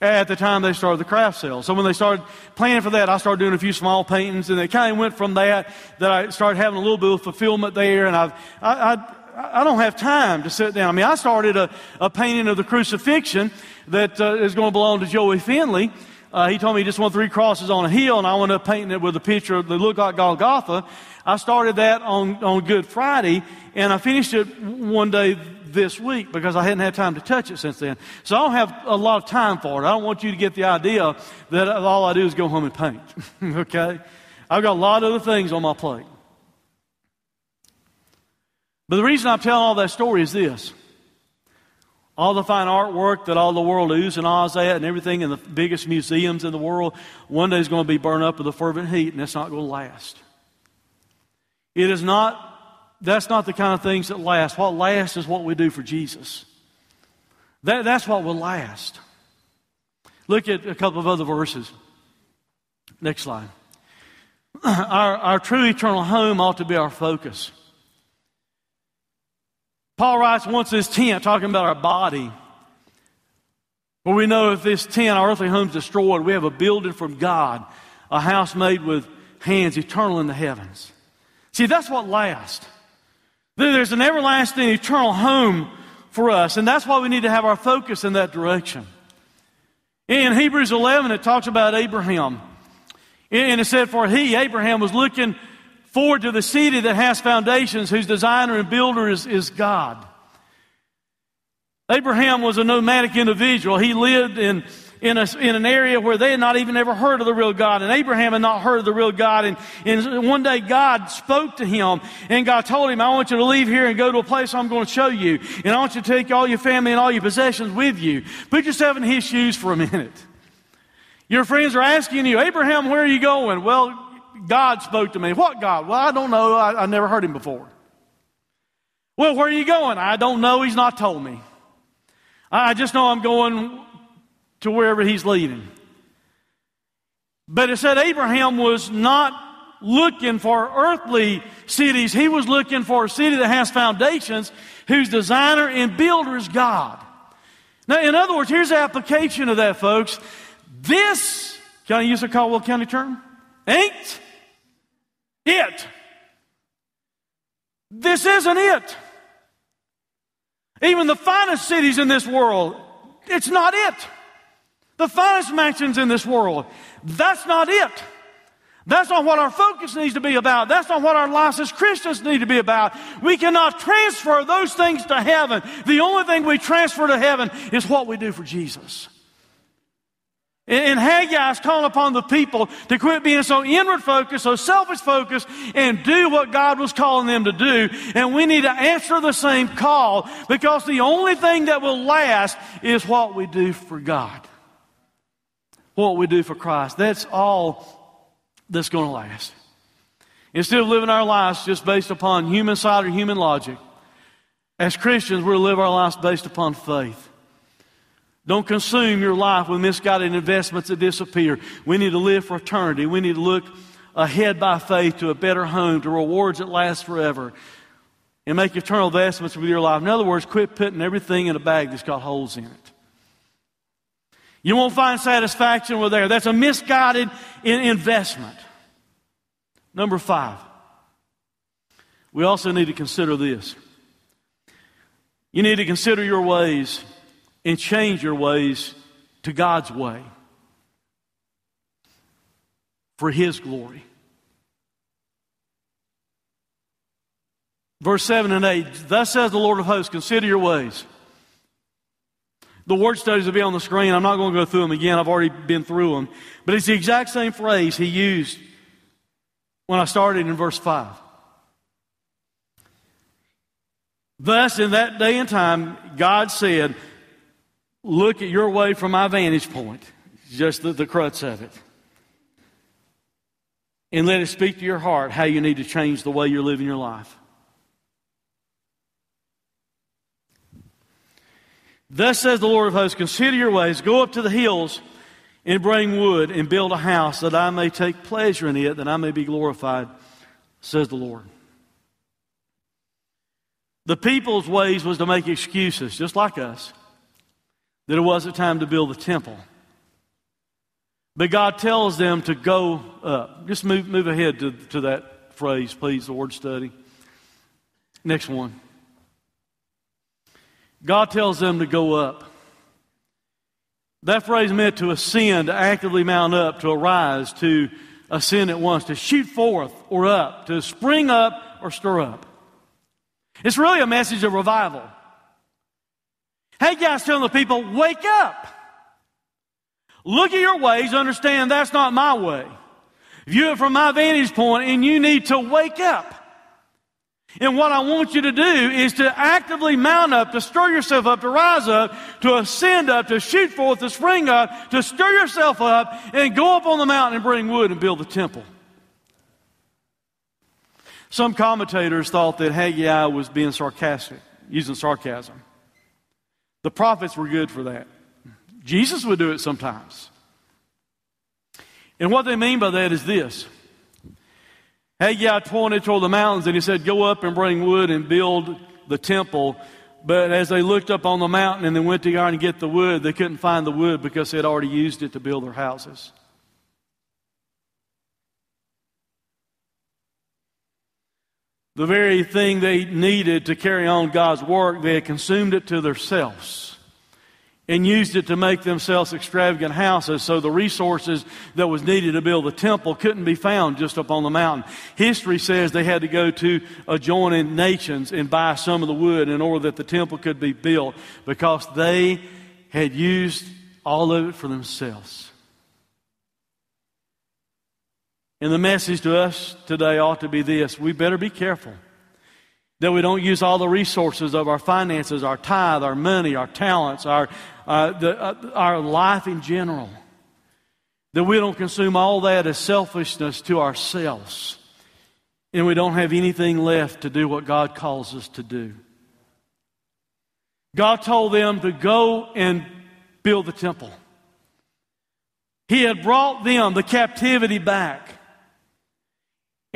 At the time they started the craft sale. So when they started planning for that, I started doing a few small paintings, and it kind of went from that that I started having a little bit of fulfillment there, and I've, I, I, I don't have time to sit down. I mean, I started a, a painting of the crucifixion that uh, is going to belong to Joey Finley. Uh, he told me he just want three crosses on a hill, and I wanted up painting it with a picture that looked like Golgotha. I started that on, on Good Friday, and I finished it one day this week because I hadn't had time to touch it since then. So I don't have a lot of time for it. I don't want you to get the idea that all I do is go home and paint. okay? I've got a lot of other things on my plate. But the reason I'm telling all that story is this. All the fine artwork that all the world oohs and ahs at and everything in the biggest museums in the world, one day is going to be burned up with a fervent heat and it's not going to last. It is not, that's not the kind of things that last. What lasts is what we do for Jesus. That, that's what will last. Look at a couple of other verses. Next slide. Our, our true eternal home ought to be our focus. Paul writes once this tent, talking about our body, where we know if this tent, our earthly home, is destroyed, we have a building from God, a house made with hands, eternal in the heavens. See, that's what lasts. There's an everlasting, eternal home for us, and that's why we need to have our focus in that direction. In Hebrews 11, it talks about Abraham. And it said, For he, Abraham, was looking forward to the city that has foundations, whose designer and builder is, is God. Abraham was a nomadic individual. He lived in, in, a, in an area where they had not even ever heard of the real God. And Abraham had not heard of the real God. And, and one day God spoke to him and God told him, I want you to leave here and go to a place I'm going to show you. And I want you to take all your family and all your possessions with you. Put yourself in his shoes for a minute. Your friends are asking you, Abraham, where are you going? Well, God spoke to me. What God? Well, I don't know. I, I never heard him before. Well, where are you going? I don't know. He's not told me. I just know I'm going to wherever he's leading. But it said Abraham was not looking for earthly cities. He was looking for a city that has foundations, whose designer and builder is God. Now, in other words, here's the application of that, folks. This, can I use a Caldwell County term? Ain't it. This isn't it. Even the finest cities in this world, it's not it. The finest mansions in this world, that's not it. That's not what our focus needs to be about. That's not what our lives as Christians need to be about. We cannot transfer those things to heaven. The only thing we transfer to heaven is what we do for Jesus. And Haggai is calling upon the people to quit being so inward focused, so selfish focused, and do what God was calling them to do. And we need to answer the same call because the only thing that will last is what we do for God. What we do for Christ. That's all that's going to last. Instead of living our lives just based upon human side or human logic, as Christians, we're to live our lives based upon faith. Don't consume your life with misguided investments that disappear. We need to live for eternity. We need to look ahead by faith to a better home, to rewards that last forever, and make eternal investments with your life. In other words, quit putting everything in a bag that's got holes in it. You won't find satisfaction with there. That's a misguided investment. Number five, we also need to consider this. You need to consider your ways and change your ways to God's way for His glory. Verse 7 and 8 Thus says the Lord of hosts, consider your ways. The word studies will be on the screen. I'm not going to go through them again. I've already been through them. But it's the exact same phrase he used when I started in verse 5. Thus, in that day and time, God said, look at your way from my vantage point. Just the, the crux of it. and let it speak to your heart how you need to change the way you're living your life. Thus says the Lord of hosts, consider your ways, go up to the hills and bring wood and build a house that I may take pleasure in it, that I may be glorified, says the Lord. The people's ways was to make excuses, just like us, that it wasn't time to build the temple. But God tells them to go up. Just move, move ahead to, to that phrase, please, the word study. Next one. God tells them to go up. That phrase meant to ascend, to actively mount up, to arise, to ascend at once, to shoot forth or up, to spring up or stir up. It's really a message of revival. Haggai's, telling the people, wake up. Look at your ways, understand that's not my way. View it from my vantage point, and you need to wake up. And what I want you to do is to actively mount up, to stir yourself up, to rise up, to ascend up, to shoot forth, to spring up, to stir yourself up, and go up on the mountain and bring wood and build the temple. Some commentators thought that Haggai was being sarcastic, using sarcasm. The prophets were good for that. Jesus would do it sometimes. And what they mean by that is this Haggai pointed toward the mountains and he said, Go up and bring wood and build the temple. But as they looked up on the mountain and they went to go and get the wood, they couldn't find the wood because they had already used it to build their houses. The very thing they needed to carry on God's work, they had consumed it to themselves and used it to make themselves extravagant houses. So the resources that was needed to build the temple couldn't be found just up on the mountain. History says they had to go to adjoining nations and buy some of the wood in order that the temple could be built because they had used all of it for themselves. And the message to us today ought to be this we better be careful that we don't use all the resources of our finances, our tithe, our money, our talents, our, uh, the, uh, our life in general. That we don't consume all that as selfishness to ourselves. And we don't have anything left to do what God calls us to do. God told them to go and build the temple. He had brought them the captivity back.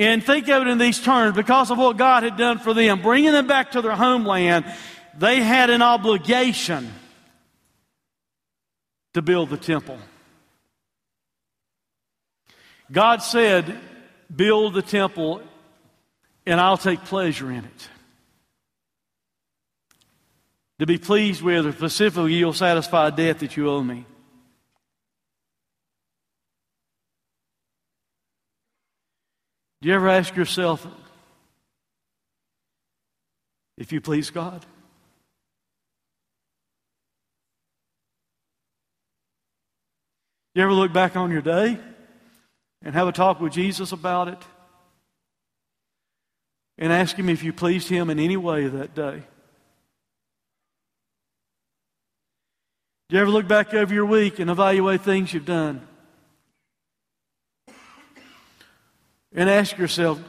And think of it in these terms because of what God had done for them, bringing them back to their homeland, they had an obligation to build the temple. God said, Build the temple, and I'll take pleasure in it. To be pleased with, or specifically, you'll satisfy a debt that you owe me. Do you ever ask yourself if you please God? Do you ever look back on your day and have a talk with Jesus about it? And ask Him if you pleased Him in any way that day? Do you ever look back over your week and evaluate things you've done? And ask yourself,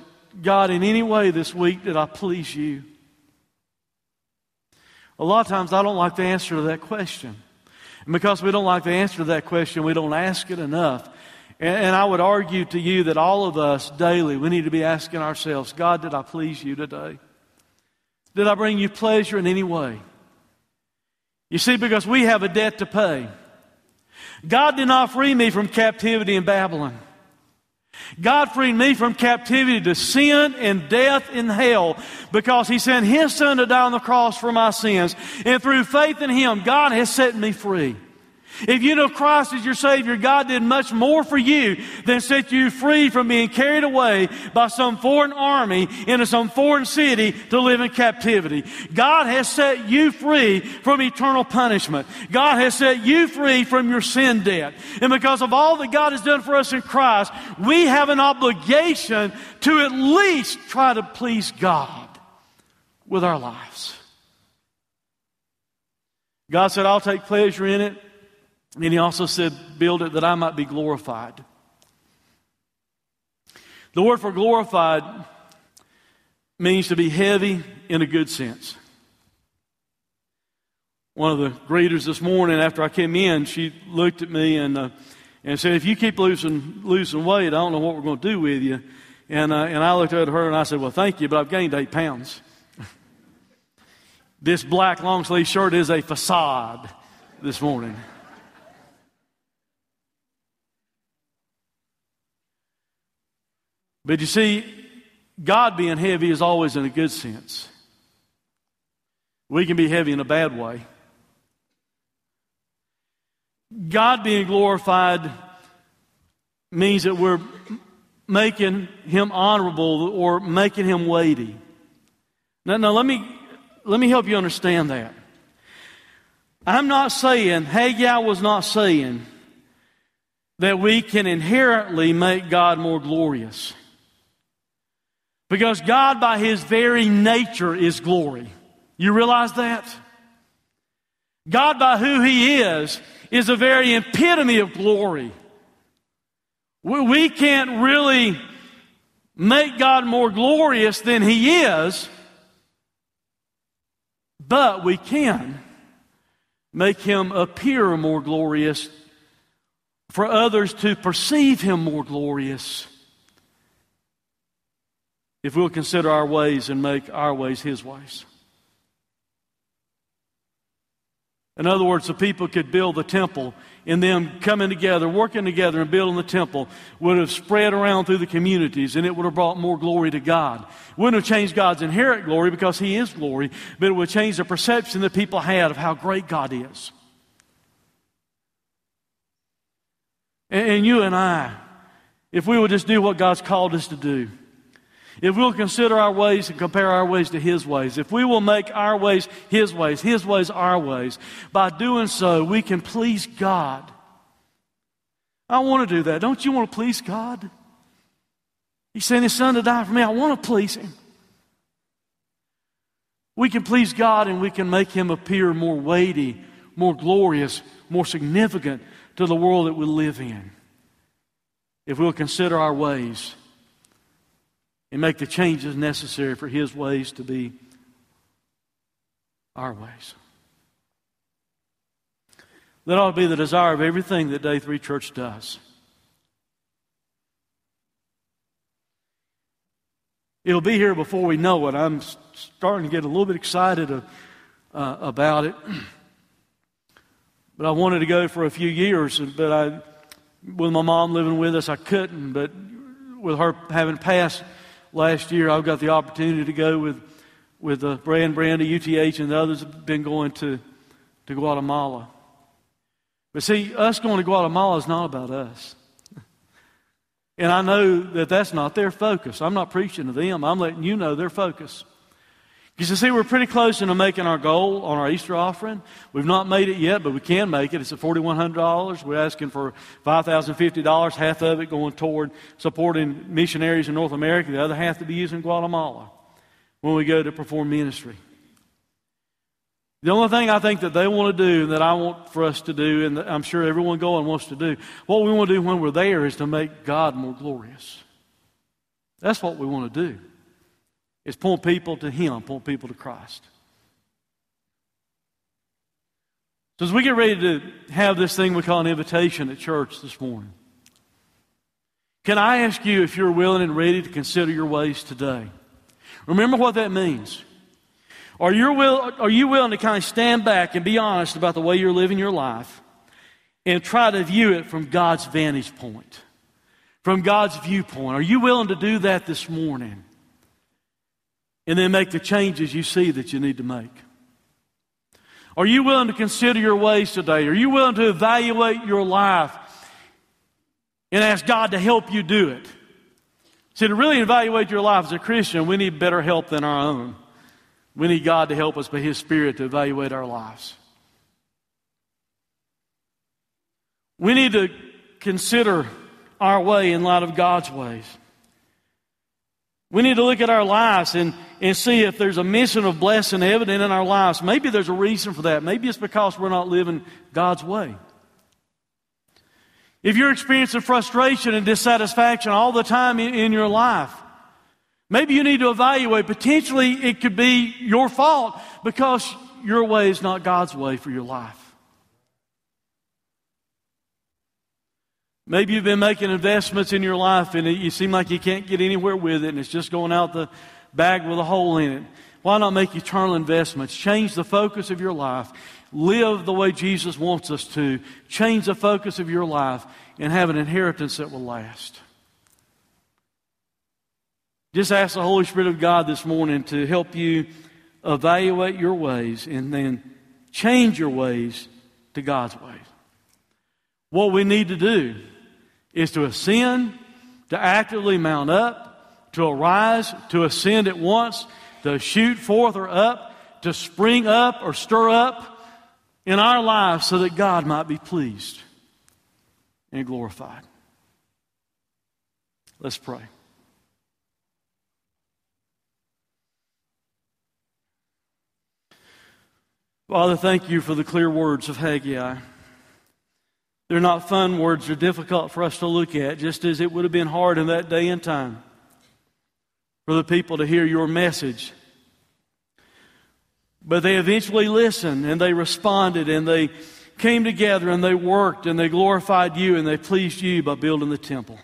God, in any way this week did I please you? A lot of times I don't like the answer to that question. And because we don't like the answer to that question, we don't ask it enough. And, and I would argue to you that all of us daily, we need to be asking ourselves, God, did I please you today? Did I bring you pleasure in any way? You see, because we have a debt to pay. God did not free me from captivity in Babylon. God freed me from captivity to sin and death in hell because He sent His Son to die on the cross for my sins. And through faith in Him, God has set me free. If you know Christ as your Savior, God did much more for you than set you free from being carried away by some foreign army into some foreign city to live in captivity. God has set you free from eternal punishment. God has set you free from your sin debt. And because of all that God has done for us in Christ, we have an obligation to at least try to please God with our lives. God said, I'll take pleasure in it. And he also said, Build it that I might be glorified. The word for glorified means to be heavy in a good sense. One of the greeters this morning after I came in, she looked at me and, uh, and said, If you keep losing, losing weight, I don't know what we're going to do with you. And, uh, and I looked at her and I said, Well, thank you, but I've gained eight pounds. this black long sleeve shirt is a facade this morning. But you see, God being heavy is always in a good sense. We can be heavy in a bad way. God being glorified means that we're making him honorable or making him weighty. Now, now let me let me help you understand that. I'm not saying, Haggai was not saying that we can inherently make God more glorious. Because God, by His very nature, is glory. You realize that? God, by who He is, is a very epitome of glory. We can't really make God more glorious than He is, but we can make Him appear more glorious for others to perceive Him more glorious if we'll consider our ways and make our ways His ways. In other words, the people could build the temple, and them coming together, working together, and building the temple would have spread around through the communities, and it would have brought more glory to God. Wouldn't have changed God's inherent glory because He is glory, but it would change the perception that people had of how great God is. And, and you and I, if we would just do what God's called us to do, if we'll consider our ways and compare our ways to His ways, if we will make our ways His ways, His ways our ways, by doing so, we can please God. I want to do that. Don't you want to please God? He sent His Son to die for me. I want to please Him. We can please God and we can make Him appear more weighty, more glorious, more significant to the world that we live in. If we'll consider our ways and make the changes necessary for His ways to be our ways. That ought to be the desire of everything that Day 3 Church does. It'll be here before we know it. I'm starting to get a little bit excited uh, uh, about it. But I wanted to go for a few years, but I, with my mom living with us, I couldn't. But with her having passed, last year, I've got the opportunity to go with, with uh, Brand, Brandy, UTH, and the others have been going to, to Guatemala. But see, us going to Guatemala is not about us. And I know that that's not their focus. I'm not preaching to them. I'm letting you know their focus. Because you see, we're pretty close to making our goal on our Easter offering. We've not made it yet, but we can make it. It's at $4,100. We're asking for $5,050, half of it going toward supporting missionaries in North America, the other half to be used in Guatemala when we go to perform ministry. The only thing I think that they want to do, and that I want for us to do, and I'm sure everyone going wants to do, what we want to do when we're there is to make God more glorious. That's what we want to do is point people to Him, point people to Christ. So as we get ready to have this thing we call an invitation at church this morning, can I ask you if you're willing and ready to consider your ways today? Remember what that means. Are you, will, are you willing to kind of stand back and be honest about the way you're living your life and try to view it from God's vantage point, from God's viewpoint? Are you willing to do that this morning? And then make the changes you see that you need to make? Are you willing to consider your ways today? Are you willing to evaluate your life and ask God to help you do it? See, to really evaluate your life as a Christian, we need better help than our own. We need God to help us by His Spirit to evaluate our lives. We need to consider our way in light of God's ways. We need to look at our lives and, and see if there's a mission of blessing evident in our lives. Maybe there's a reason for that. Maybe it's because we're not living God's way. If you're experiencing frustration and dissatisfaction all the time in, in your life, maybe you need to evaluate. Potentially, it could be your fault because your way is not God's way for your life. Maybe you've been making investments in your life and you seem like you can't get anywhere with it and it's just going out the bag with a hole in it. Why not make eternal investments? Change the focus of your life. Live the way Jesus wants us to. Change the focus of your life and have an inheritance that will last. Just ask the Holy Spirit of God this morning to help you evaluate your ways and then change your ways to God's ways. What we need to do is to ascend, to actively mount up, to arise, to ascend at once, to shoot forth or up, to spring up or stir up in our lives so that God might be pleased and glorified. Let's pray. Father, thank you for the clear words of Haggai. They're not fun words, they're difficult for us to look at, just as it would have been hard in that day and time for the people to hear your message. But they eventually listened and they responded and they came together and they worked and they glorified you and they pleased you by building the temple.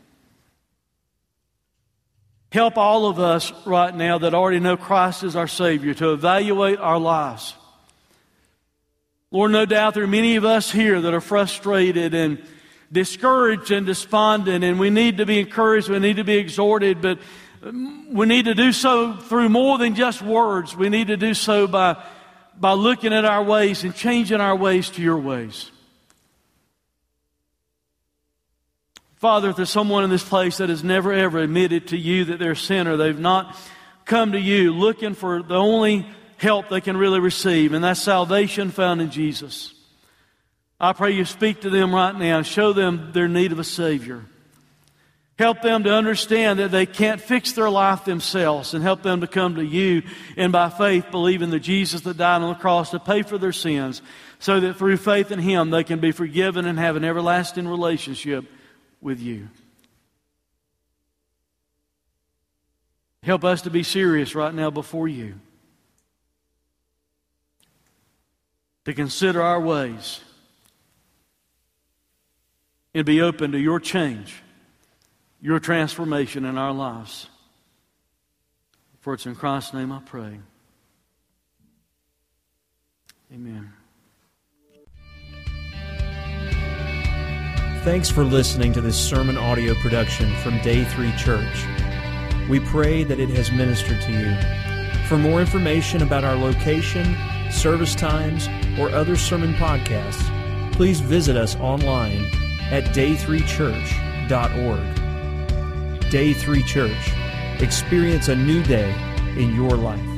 Help all of us right now that already know Christ as our Savior to evaluate our lives. Lord, no doubt there are many of us here that are frustrated and discouraged and despondent, and we need to be encouraged, we need to be exhorted, but um, we need to do so through more than just words. We need to do so by, by looking at our ways and changing our ways to your ways. Father, if there's someone in this place that has never ever admitted to you that they're a sinner, they've not come to you looking for the only help they can really receive, and that's salvation found in Jesus. I pray you speak to them right now, show them their need of a Savior. Help them to understand that they can't fix their life themselves and help them to come to you and by faith believe in the Jesus that died on the cross to pay for their sins so that through faith in Him they can be forgiven and have an everlasting relationship with you. Help us to be serious right now before you. To consider our ways and be open to your change your transformation in our lives. For it's in Christ's name I pray. Amen. Thanks for listening to this sermon audio production from Day 3 Church. We pray that it has ministered to you. For more information about our location, service times, or other sermon podcasts, please visit us online at day3church.org. Day 3 Church. Experience a new day in your life.